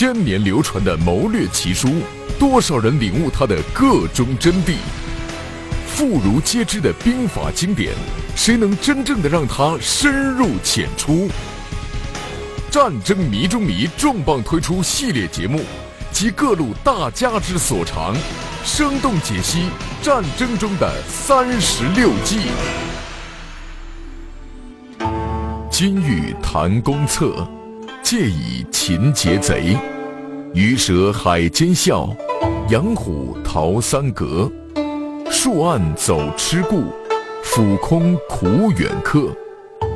千年流传的谋略奇书，多少人领悟它的各中真谛？妇孺皆知的兵法经典，谁能真正的让它深入浅出？战争迷中迷重磅推出系列节目，集各路大家之所长，生动解析战争中的三十六计。金玉谈公策，借以擒劫贼；鱼蛇海间笑，养虎逃三阁。树暗走痴故，俯空苦远客。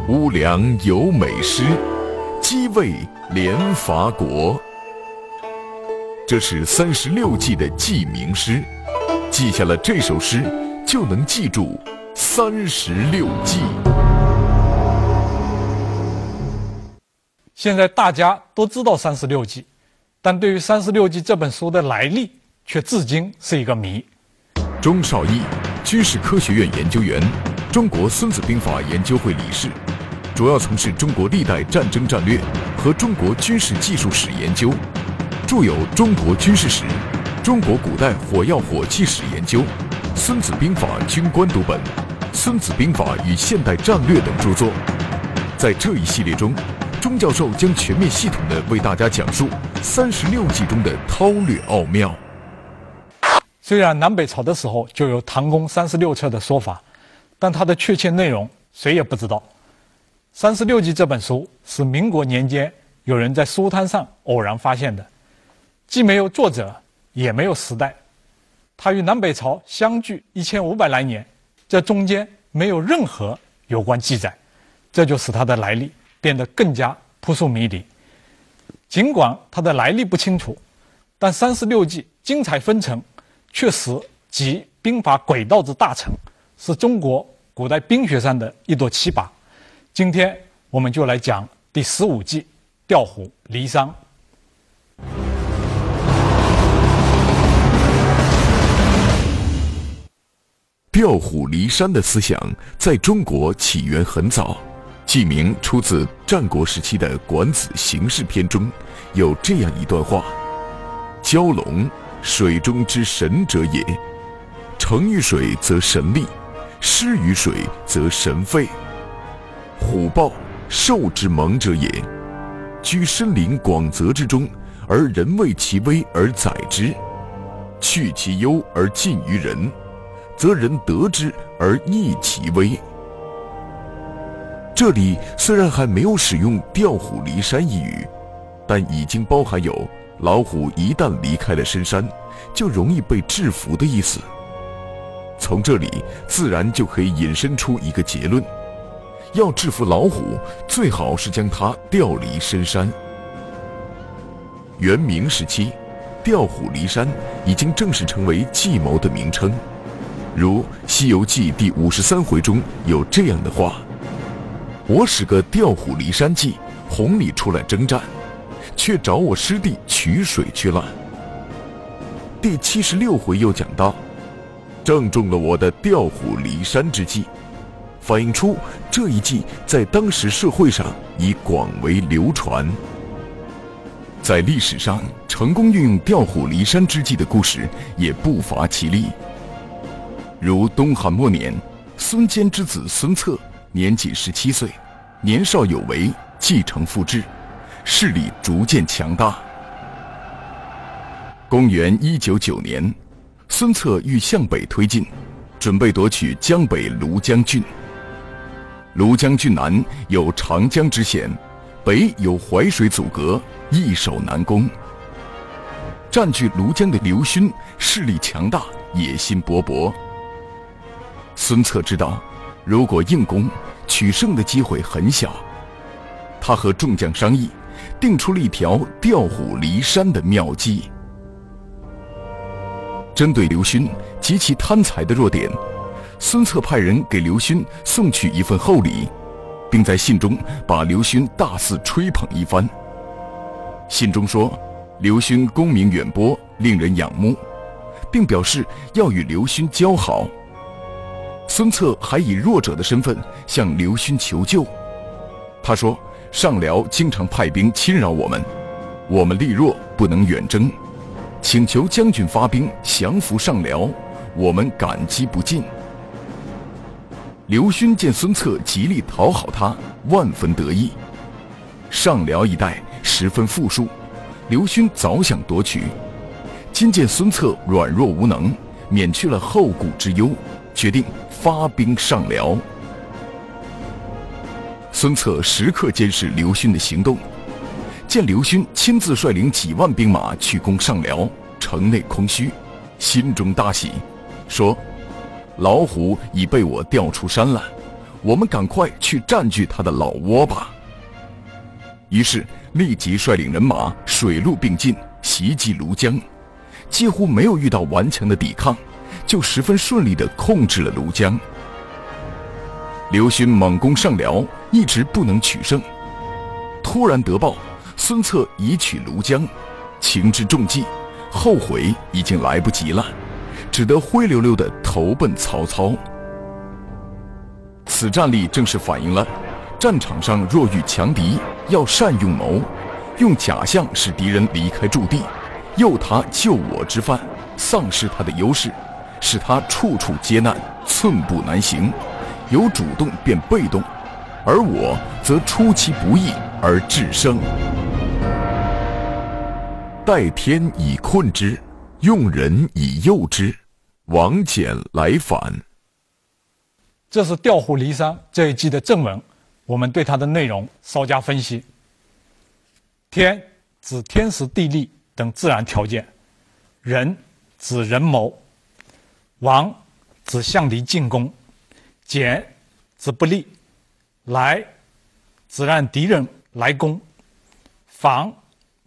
乌梁有美诗，鸡卫连伐国。这是三十六计的记名诗，记下了这首诗，就能记住三十六计。现在大家都知道三十六计，但对于三十六计这本书的来历，却至今是一个谜。钟绍义，军事科学院研究员，中国孙子兵法研究会理事，主要从事中国历代战争战略和中国军事技术史研究，著有《中国军事史》《中国古代火药火器史研究》《孙子兵法军官读本》《孙子兵法与现代战略》等著作。在这一系列中，钟教授将全面系统地为大家讲述三十六计中的韬略奥妙。虽然南北朝的时候就有《唐公三十六策》的说法，但它的确切内容谁也不知道。《三十六计》这本书是民国年间有人在书摊上偶然发现的，既没有作者，也没有时代。它与南北朝相距一千五百来年，这中间没有任何有关记载，这就是它的来历变得更加扑朔迷离。尽管它的来历不清楚，但《三十六计》精彩纷呈。确实集兵法诡道之大成，是中国古代兵学上的一朵奇葩。今天我们就来讲第十五计“调虎离山”。调虎离山的思想在中国起源很早，记名出自战国时期的《管子·形势篇》中，有这样一段话：“蛟龙。”水中之神者也，成于水则神力，失于水则神废。虎豹，兽之猛者也，居深林广泽之中，而人畏其威而宰之，去其忧而近于人，则人得之而益其威。这里虽然还没有使用“调虎离山”一语，但已经包含有。老虎一旦离开了深山，就容易被制服的意思。从这里自然就可以引申出一个结论：要制服老虎，最好是将它调离深山。元明时期，“调虎离山”已经正式成为计谋的名称。如《西游记》第五十三回中有这样的话：“我使个调虎离山计，哄你出来征战。”却找我师弟取水去了。第七十六回又讲到，正中了我的调虎离山之计，反映出这一计在当时社会上已广为流传。在历史上，成功运用调虎离山之计的故事也不乏其例。如东汉末年，孙坚之子孙策年仅十七岁，年少有为，继承父志。势力逐渐强大。公元一九九年，孙策欲向北推进，准备夺取江北庐江郡。庐江郡南有长江之险，北有淮水阻隔，易守难攻。占据庐江的刘勋势力强大，野心勃勃。孙策知道，如果硬攻，取胜的机会很小。他和众将商议。定出了一条调虎离山的妙计。针对刘勋极其贪财的弱点，孙策派人给刘勋送去一份厚礼，并在信中把刘勋大肆吹捧一番。信中说，刘勋功名远播，令人仰慕，并表示要与刘勋交好。孙策还以弱者的身份向刘勋求救，他说。上辽经常派兵侵扰我们，我们力弱，不能远征，请求将军发兵降服上辽，我们感激不尽。刘勋见孙策极力讨好他，万分得意。上辽一带十分富庶，刘勋早想夺取，今见孙策软弱无能，免去了后顾之忧，决定发兵上辽。孙策时刻监视刘勋的行动，见刘勋亲自率领几万兵马去攻上辽，城内空虚，心中大喜，说。老虎已被我调出山了，我们赶快去占据他的老窝吧。于是立即率领人马水陆并进袭击庐江，几乎没有遇到顽强的抵抗，就十分顺利地控制了庐江。刘勋猛攻上辽，一直不能取胜。突然得报，孙策已取庐江，情之重计，后悔已经来不及了。只得灰溜溜地投奔曹操。此战例正是反映了，战场上若遇强敌，要善用谋，用假象使敌人离开驻地，诱他救我之犯，丧失他的优势，使他处处艰难，寸步难行。由主动变被动，而我则出其不意而制胜。待天以困之，用人以诱之。王翦来反。这是《调虎离山》这一季的正文，我们对它的内容稍加分析。天指天时地利等自然条件，人指人谋，王指向敌进攻，简指不利，来指让敌人来攻，防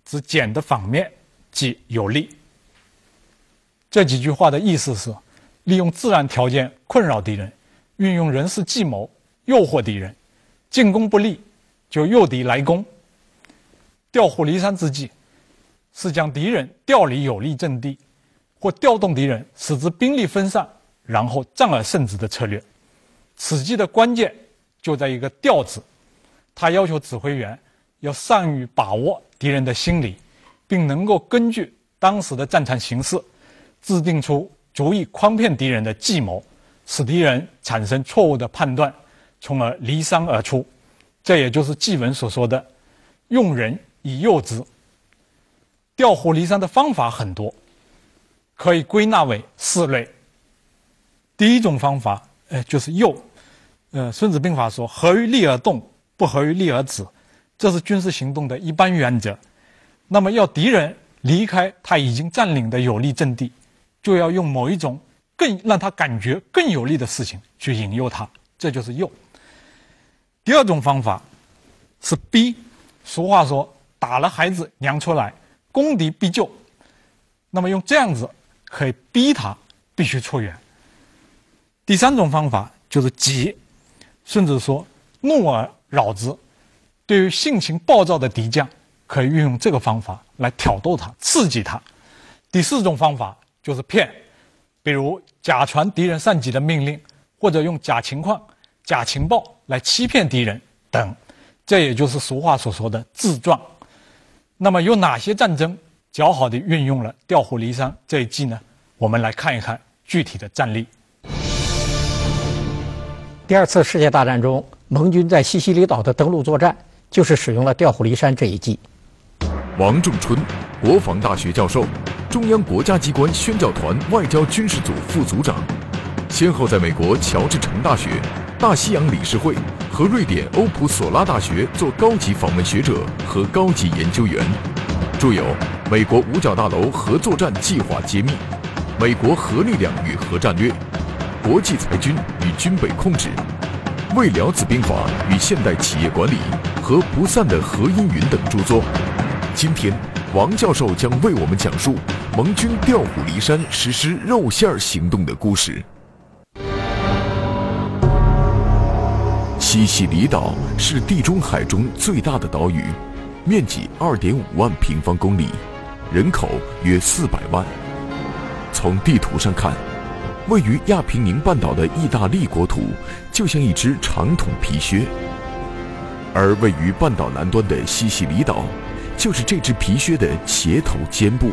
指简的反面，即有利。这几句话的意思是：利用自然条件困扰敌人，运用人事计谋诱惑敌人，进攻不利就诱敌来攻。调虎离山之计，是将敌人调离有利阵地，或调动敌人使之兵力分散，然后战而胜之的策略。此计的关键就在一个“调”字，他要求指挥员要善于把握敌人的心理，并能够根据当时的战场形势。制定出足以诓骗敌人的计谋，使敌人产生错误的判断，从而离山而出。这也就是祭文所说的“用人以诱之”。调虎离山的方法很多，可以归纳为四类。第一种方法，呃，就是诱。呃，《孙子兵法》说：“合于利而动，不合于利而止。”这是军事行动的一般原则。那么，要敌人离开他已经占领的有利阵地。就要用某一种更让他感觉更有利的事情去引诱他，这就是诱。第二种方法是逼。俗话说：“打了孩子娘出来，攻敌必救。”那么用这样子可以逼他必须出援。第三种方法就是急，甚至说怒而扰之。对于性情暴躁的敌将，可以运用这个方法来挑逗他、刺激他。第四种方法。就是骗，比如假传敌人上级的命令，或者用假情况、假情报来欺骗敌人等，这也就是俗话所说的自撞。那么有哪些战争较好的运用了调虎离山这一计呢？我们来看一看具体的战例。第二次世界大战中，盟军在西西里岛的登陆作战，就是使用了调虎离山这一计。王仲春，国防大学教授。中央国家机关宣教团外交军事组副组长，先后在美国乔治城大学、大西洋理事会和瑞典欧普索拉大学做高级访问学者和高级研究员，著有《美国五角大楼核作战计划揭秘》《美国核力量与核战略》《国际裁军与军备控制》《未了子兵法与现代企业管理》和《不散的核阴云》等著作。今天。王教授将为我们讲述盟军调虎离山实施肉馅儿行动的故事。西西里岛是地中海中最大的岛屿，面积二点五万平方公里，人口约四百万。从地图上看，位于亚平宁半岛的意大利国土就像一只长筒皮靴，而位于半岛南端的西西里岛。就是这只皮靴的鞋头尖部。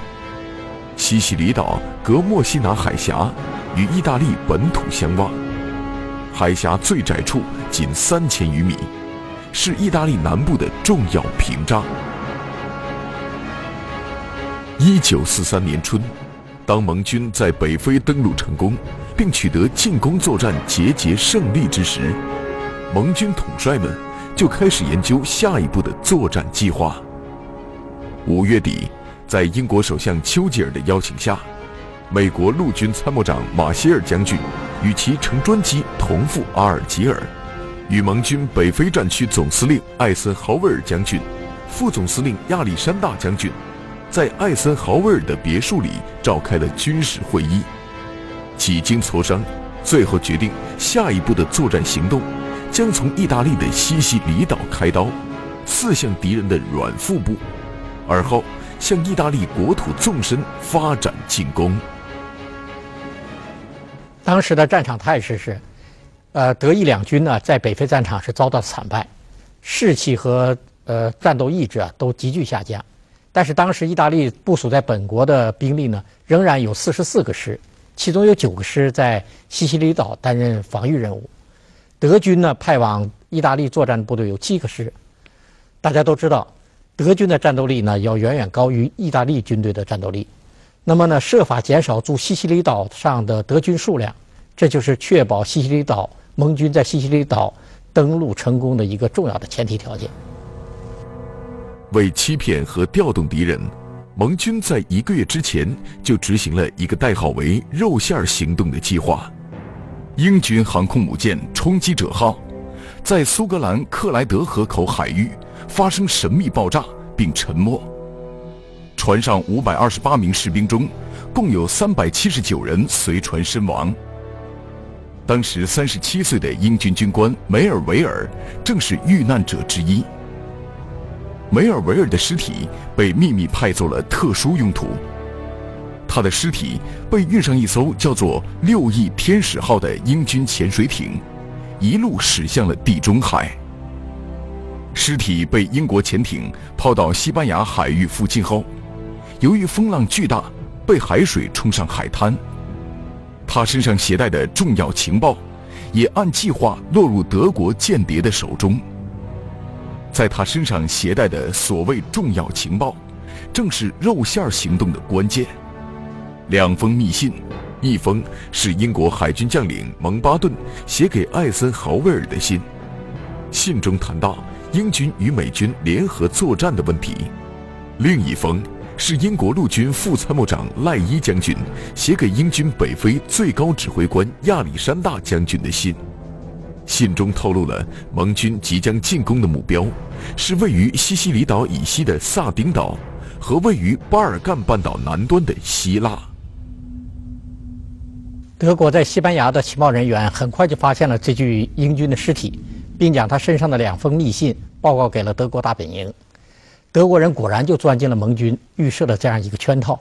西西里岛隔墨西拿海峡，与意大利本土相望，海峡最窄处仅三千余米，是意大利南部的重要屏障。一九四三年春，当盟军在北非登陆成功，并取得进攻作战节节胜利之时，盟军统帅们就开始研究下一步的作战计划。五月底。在英国首相丘吉尔的邀请下，美国陆军参谋长马歇尔将军与其乘专机同赴阿尔及尔，与盟军北非战区总司令艾森豪威尔将军、副总司令亚历山大将军，在艾森豪威尔的别墅里召开了军事会议。几经磋商，最后决定下一步的作战行动将从意大利的西西里岛开刀，刺向敌人的软腹部，而后。向意大利国土纵深发展进攻。当时的战场态势是，呃，德意两军呢在北非战场是遭到惨败，士气和呃战斗意志啊都急剧下降。但是当时意大利部署在本国的兵力呢仍然有四十四个师，其中有九个师在西西里岛担任防御任务。德军呢派往意大利作战部队有七个师。大家都知道。德军的战斗力呢，要远远高于意大利军队的战斗力。那么呢，设法减少驻西西里岛上的德军数量，这就是确保西西里岛盟军在西西里岛登陆成功的一个重要的前提条件。为欺骗和调动敌人，盟军在一个月之前就执行了一个代号为“肉馅儿行动”的计划。英军航空母舰“冲击者号”在苏格兰克莱德河口海域。发生神秘爆炸并沉没。船上五百二十八名士兵中，共有三百七十九人随船身亡。当时三十七岁的英军军官梅尔维尔正是遇难者之一。梅尔维尔的尸体被秘密派作了特殊用途。他的尸体被运上一艘叫做“六翼天使号”的英军潜水艇，一路驶向了地中海。尸体被英国潜艇抛到西班牙海域附近后，由于风浪巨大，被海水冲上海滩。他身上携带的重要情报，也按计划落入德国间谍的手中。在他身上携带的所谓重要情报，正是肉馅行动的关键。两封密信，一封是英国海军将领蒙巴顿写给艾森豪威尔的信，信中谈到。英军与美军联合作战的问题。另一封是英国陆军副参谋长赖伊将军写给英军北非最高指挥官亚历山大将军的信，信中透露了盟军即将进攻的目标是位于西西里岛以西的萨丁岛和位于巴尔干半岛南端的希腊。德国在西班牙的情报人员很快就发现了这具英军的尸体。并将他身上的两封密信报告给了德国大本营，德国人果然就钻进了盟军预设的这样一个圈套。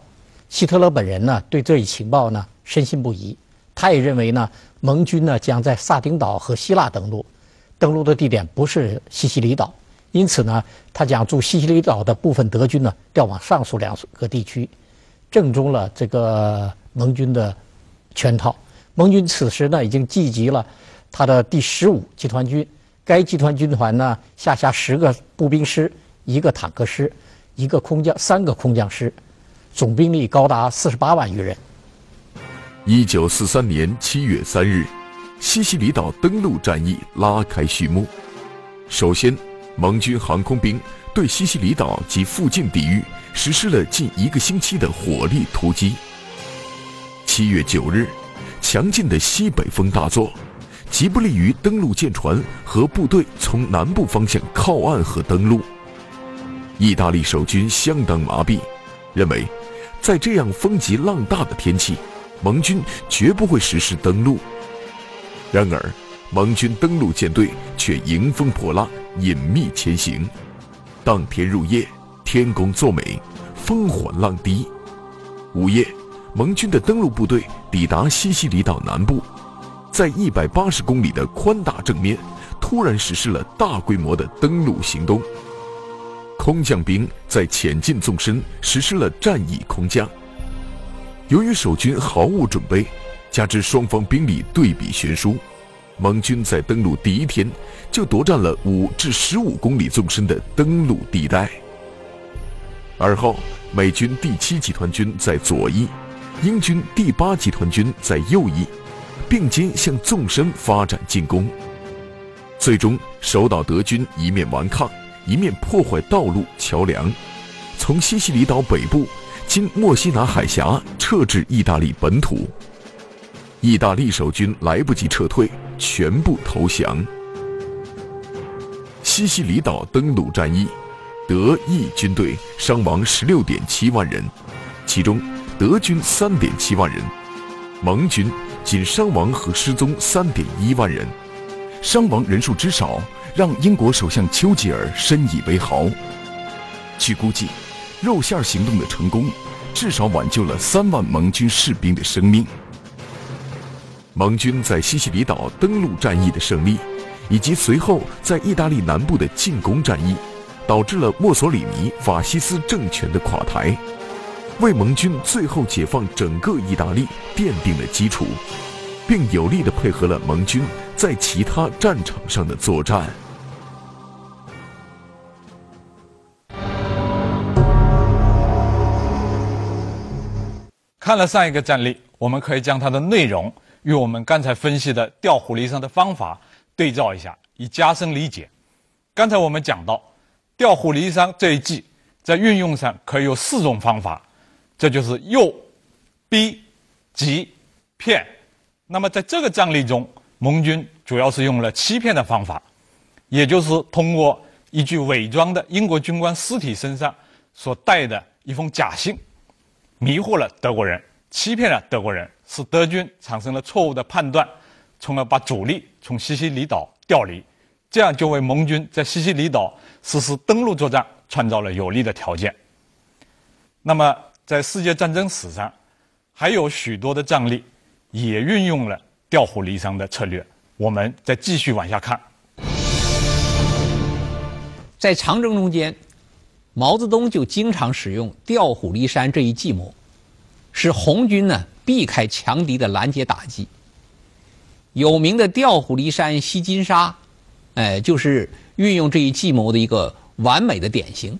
希特勒本人呢，对这一情报呢深信不疑，他也认为呢，盟军呢将在萨丁岛和希腊登陆，登陆的地点不是西西里岛，因此呢，他将驻西西里岛的部分德军呢调往上述两个地区，正中了这个盟军的圈套。盟军此时呢已经聚集了他的第十五集团军。该集团军团呢，下辖十个步兵师、一个坦克师、一个空降、三个空降师，总兵力高达四十八万余人。一九四三年七月三日，西西里岛登陆战役拉开序幕。首先，盟军航空兵对西西里岛及附近地域实施了近一个星期的火力突击。七月九日，强劲的西北风大作。极不利于登陆舰船和部队从南部方向靠岸和登陆。意大利守军相当麻痹，认为在这样风急浪大的天气，盟军绝不会实施登陆。然而，盟军登陆舰队却迎风破浪，隐秘前行。当天入夜，天公作美，风缓浪低。午夜，盟军的登陆部队抵达西西里岛南部。在一百八十公里的宽大正面，突然实施了大规模的登陆行动。空降兵在前进纵深实施了战役空降。由于守军毫无准备，加之双方兵力对比悬殊，盟军在登陆第一天就夺占了五至十五公里纵深的登陆地带。而后，美军第七集团军在左翼，英军第八集团军在右翼，并肩向纵深发展进攻，最终守岛德军一面顽抗。一面破坏道路、桥梁，从西西里岛北部经墨西拿海峡撤至意大利本土。意大利守军来不及撤退，全部投降。西西里岛登陆战役，德意军队伤亡十六点七万人，其中德军三点七万人，盟军仅伤亡和失踪三点一万人，伤亡人数之少。让英国首相丘吉尔深以为豪。据估计，肉馅儿行动的成功，至少挽救了三万盟军士兵的生命。盟军在西西里岛登陆战役的胜利，以及随后在意大利南部的进攻战役，导致了墨索里尼法西斯政权的垮台，为盟军最后解放整个意大利奠定了基础，并有力地配合了盟军在其他战场上的作战。看了上一个战例，我们可以将它的内容与我们刚才分析的调虎离山的方法对照一下，以加深理解。刚才我们讲到，调虎离山这一计在运用上可以有四种方法，这就是诱、逼、急、骗。那么在这个战例中，盟军主要是用了欺骗的方法，也就是通过一具伪装的英国军官尸体身上所带的一封假信。迷惑了德国人，欺骗了德国人，使德军产生了错误的判断，从而把主力从西西里岛调离，这样就为盟军在西西里岛实施登陆作战创造了有利的条件。那么，在世界战争史上，还有许多的战例也运用了调虎离山的策略。我们再继续往下看，在长征中间。毛泽东就经常使用调虎离山这一计谋，使红军呢避开强敌的拦截打击。有名的调虎离山吸金沙，哎，就是运用这一计谋的一个完美的典型。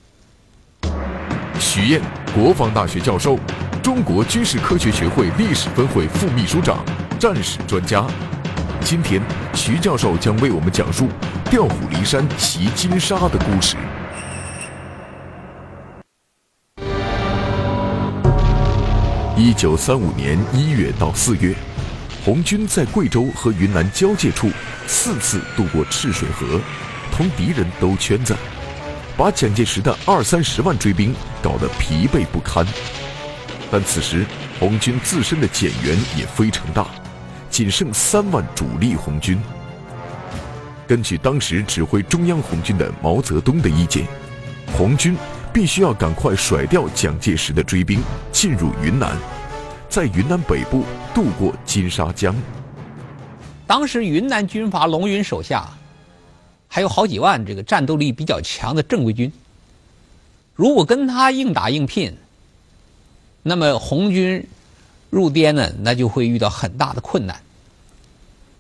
徐燕，国防大学教授，中国军事科学学会历史分会副秘书长，战史专家。今天，徐教授将为我们讲述调虎离山袭金沙的故事。一九三五年一月到四月，红军在贵州和云南交界处四次渡过赤水河，同敌人兜圈子，把蒋介石的二三十万追兵搞得疲惫不堪。但此时红军自身的减员也非常大，仅剩三万主力红军。根据当时指挥中央红军的毛泽东的意见，红军。必须要赶快甩掉蒋介石的追兵，进入云南，在云南北部渡过金沙江。当时云南军阀龙云手下还有好几万这个战斗力比较强的正规军，如果跟他硬打硬拼，那么红军入滇呢，那就会遇到很大的困难。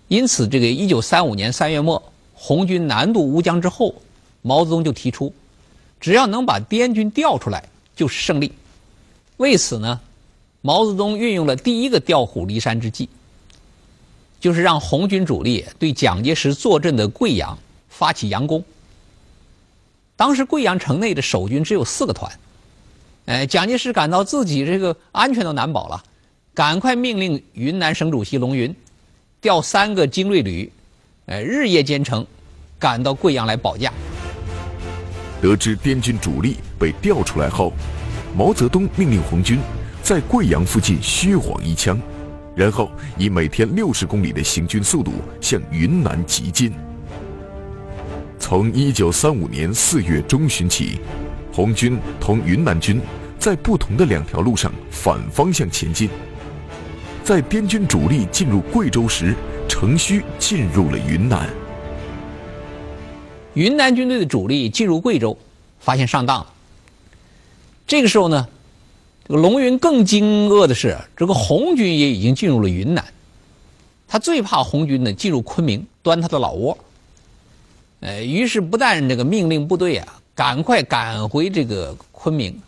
因此，这个一九三五年三月末，红军南渡乌江之后，毛泽东就提出。只要能把滇军调出来，就是胜利。为此呢，毛泽东运用了第一个调虎离山之计，就是让红军主力对蒋介石坐镇的贵阳发起佯攻。当时贵阳城内的守军只有四个团，哎，蒋介石感到自己这个安全都难保了，赶快命令云南省主席龙云调三个精锐旅，哎，日夜兼程，赶到贵阳来保驾。得知滇军主力被调出来后，毛泽东命令红军在贵阳附近虚晃一枪，然后以每天六十公里的行军速度向云南急进。从一九三五年四月中旬起，红军同云南军在不同的两条路上反方向前进。在滇军主力进入贵州时，乘虚进入了云南。云南军队的主力进入贵州，发现上当了。这个时候呢，这个龙云更惊愕的是，这个红军也已经进入了云南。他最怕红军呢进入昆明端他的老窝。呃，于是不但这个命令部队啊赶快赶回这个昆明，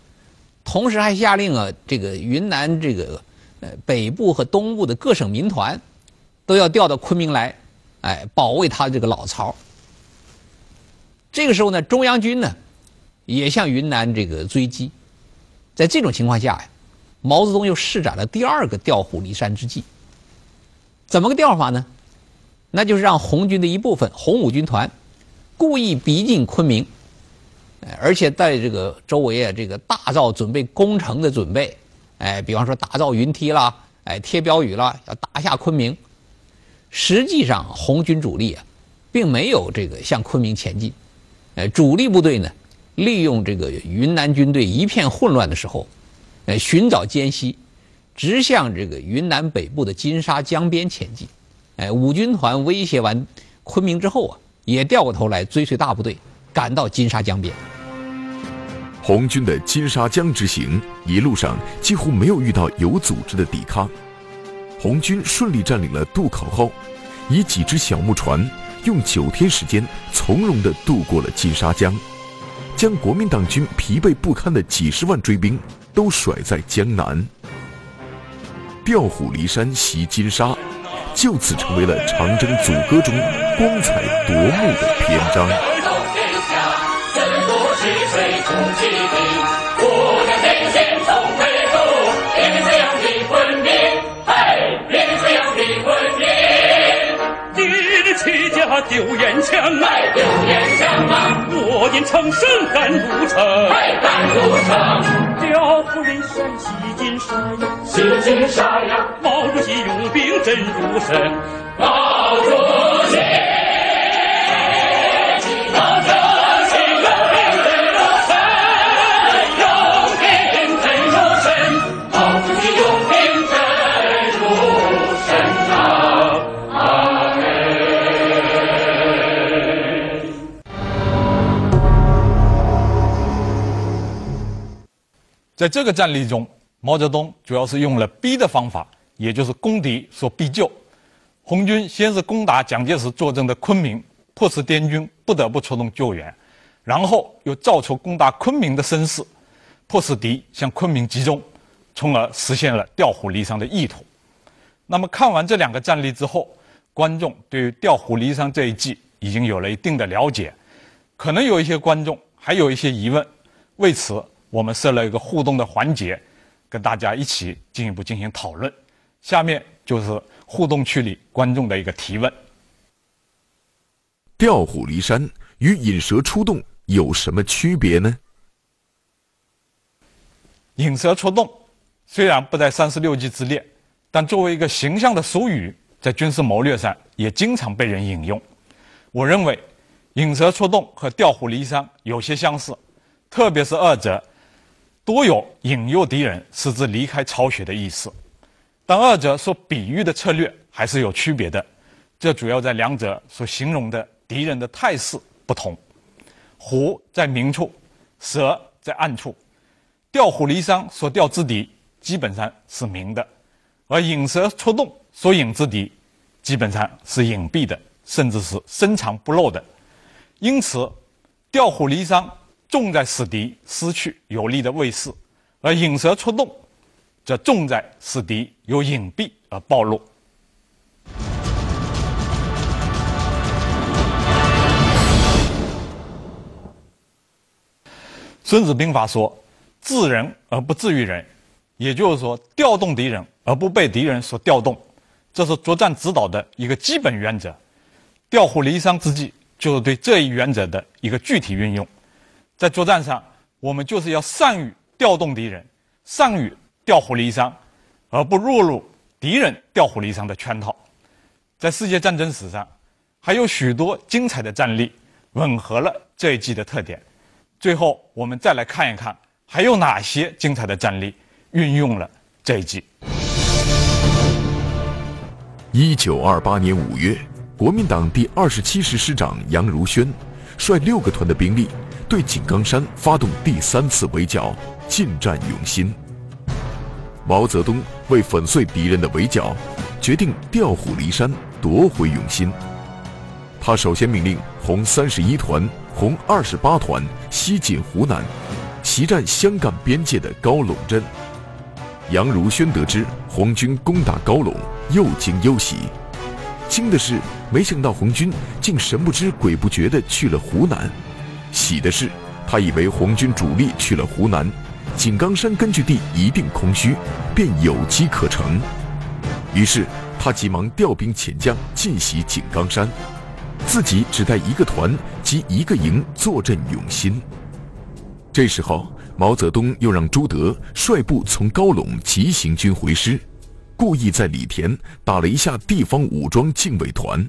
同时还下令啊这个云南这个呃北部和东部的各省民团都要调到昆明来，哎，保卫他这个老巢。这个时候呢，中央军呢也向云南这个追击。在这种情况下呀，毛泽东又施展了第二个调虎离山之计。怎么个调法呢？那就是让红军的一部分红五军团故意逼近昆明，而且在这个周围啊，这个大造准备攻城的准备，哎，比方说打造云梯啦，哎，贴标语啦，要打下昆明。实际上，红军主力啊，并没有这个向昆明前进。呃，主力部队呢，利用这个云南军队一片混乱的时候，呃，寻找间隙，直向这个云南北部的金沙江边前进。哎，五军团威胁完昆明之后啊，也掉过头来追随大部队赶到金沙江边。红军的金沙江之行一路上几乎没有遇到有组织的抵抗，红军顺利占领了渡口后，以几只小木船。用九天时间从容地渡过了金沙江，将国民党军疲惫不堪的几十万追兵都甩在江南。调虎离山袭金沙，就此成为了长征组歌中光彩夺目的篇章。丢烟枪，丢烟枪啊！我引长生赶入城，赶入城。调虎离山袭金沙呀，袭金沙呀！毛主席用兵真如神，毛主在这个战例中，毛泽东主要是用了逼的方法，也就是攻敌所必救。红军先是攻打蒋介石坐镇的昆明，迫使滇军不得不出动救援，然后又造出攻打昆明的声势，迫使敌向昆明集中，从而实现了调虎离山的意图。那么看完这两个战例之后，观众对于调虎离山这一计已经有了一定的了解，可能有一些观众还有一些疑问，为此。我们设了一个互动的环节，跟大家一起进一步进行讨论。下面就是互动区里观众的一个提问：调虎离山与引蛇出洞有什么区别呢？引蛇出洞虽然不在三十六计之列，但作为一个形象的俗语，在军事谋略上也经常被人引用。我认为，引蛇出洞和调虎离山有些相似，特别是二者。多有引诱敌人使之离开巢穴的意思，但二者所比喻的策略还是有区别的。这主要在两者所形容的敌人的态势不同。虎在明处，蛇在暗处。调虎离山所调之敌基本上是明的，而引蛇出洞所引之敌基本上是隐蔽的，甚至是深藏不露的。因此，调虎离山。重在使敌失去有利的位势，而引蛇出洞，则重在使敌有隐蔽而暴露。《孙子兵法》说：“治人而不治于人”，也就是说，调动敌人而不被敌人所调动，这是作战指导的一个基本原则。调虎离山之计，就是对这一原则的一个具体运用。在作战上，我们就是要善于调动敌人，善于调虎离山，而不落入敌人调虎离山的圈套。在世界战争史上，还有许多精彩的战例吻合了这一计的特点。最后，我们再来看一看，还有哪些精彩的战例运用了这一计。一九二八年五月，国民党第二十七师师长杨如轩率六个团的兵力。对井冈山发动第三次围剿，进占永新。毛泽东为粉碎敌人的围剿，决定调虎离山，夺回永新。他首先命令红三十一团、红二十八团西进湖南，袭占湘赣边界的高陇镇。杨如轩得知红军攻打高陇，又惊又喜。惊的是，没想到红军竟神不知鬼不觉地去了湖南；喜的是，他以为红军主力去了湖南，井冈山根据地一定空虚，便有机可乘。于是他急忙调兵遣将进袭井冈山。自己只带一个团及一个营坐镇永新。这时候，毛泽东又让朱德率部从高陇急行军回师，故意在李田打了一下地方武装警卫团，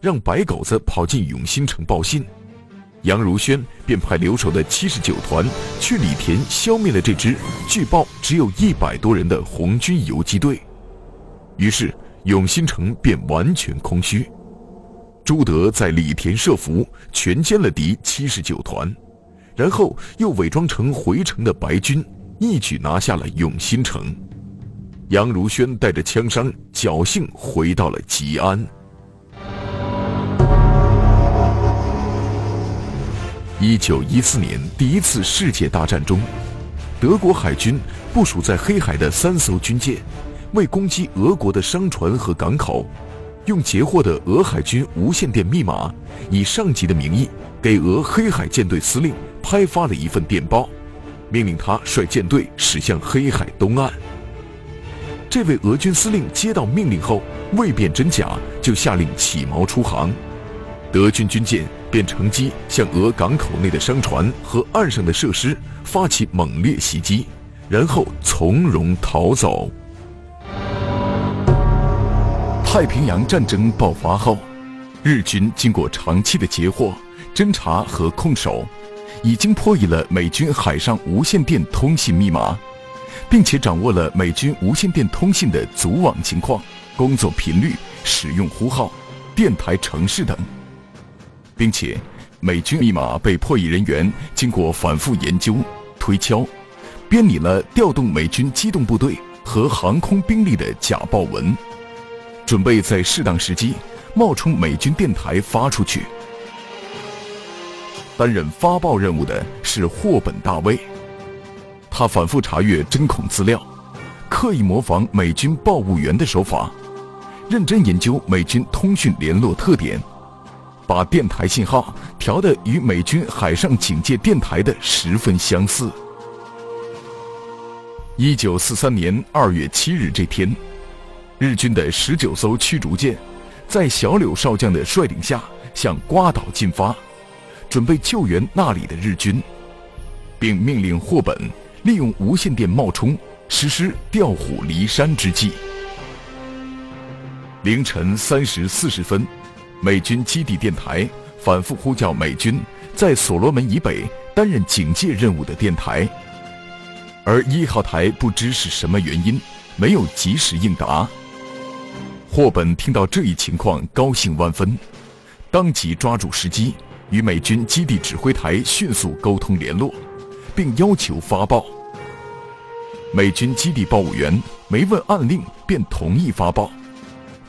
让白狗子跑进永新城报信。杨如轩便派留守的七十九团去李田消灭了这支据报只有一百多人的红军游击队，于是永新城便完全空虚。朱德在李田设伏，全歼了敌七十九团，然后又伪装成回城的白军，一举拿下了永新城。杨如轩带着枪伤，侥幸回到了吉安。一九一四年第一次世界大战中，德国海军部署在黑海的三艘军舰，为攻击俄国的商船和港口。用截获的俄海军无线电密码，以上级的名义给俄黑海舰队司令拍发了一份电报，命令他率舰队驶向黑海东岸。这位俄军司令接到命令后，未辨真假，就下令起锚出航。德军军舰便乘机向俄港口内的商船和岸上的设施发起猛烈袭击，然后从容逃走。太平洋战争爆发后，日军经过长期的截获、侦查和控守，已经破译了美军海上无线电通信密码，并且掌握了美军无线电通信的组网情况、工作频率、使用呼号、电台城市等，并且美军密码被破译人员经过反复研究、推敲，编拟了调动美军机动部队和航空兵力的假报文。准备在适当时机冒充美军电台发出去。担任发报任务的是霍本大尉，他反复查阅针孔资料，刻意模仿美军报务员的手法，认真研究美军通讯联络特点，把电台信号调得与美军海上警戒电台的十分相似。一九四三年二月七日这天。日军的十九艘驱逐舰，在小柳少将的率领下向瓜岛进发，准备救援那里的日军，并命令霍本利用无线电冒充，实施调虎离山之计。凌晨三时四十分，美军基地电台反复呼叫美军在所罗门以北担任警戒任务的电台，而一号台不知是什么原因，没有及时应答。霍本听到这一情况，高兴万分，当即抓住时机，与美军基地指挥台迅速沟通联络，并要求发报。美军基地报务员没问暗令便同意发报，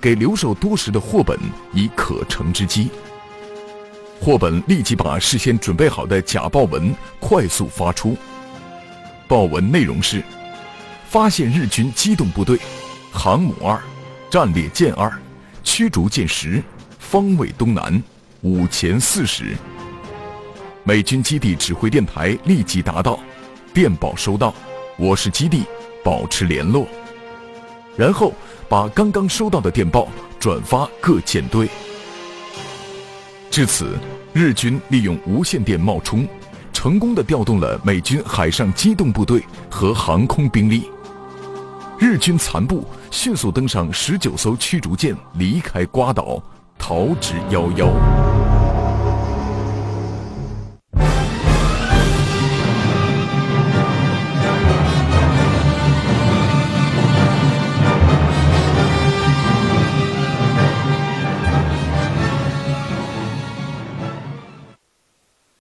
给留守多时的霍本以可乘之机。霍本立即把事先准备好的假报文快速发出。报文内容是：发现日军机动部队，航母二。战列舰二，驱逐舰十，方位东南，五前四十。美军基地指挥电台立即答道：“电报收到，我是基地，保持联络。”然后把刚刚收到的电报转发各舰队。至此，日军利用无线电冒充，成功的调动了美军海上机动部队和航空兵力。日军残部迅速登上十九艘驱逐舰，离开瓜岛，逃之夭夭。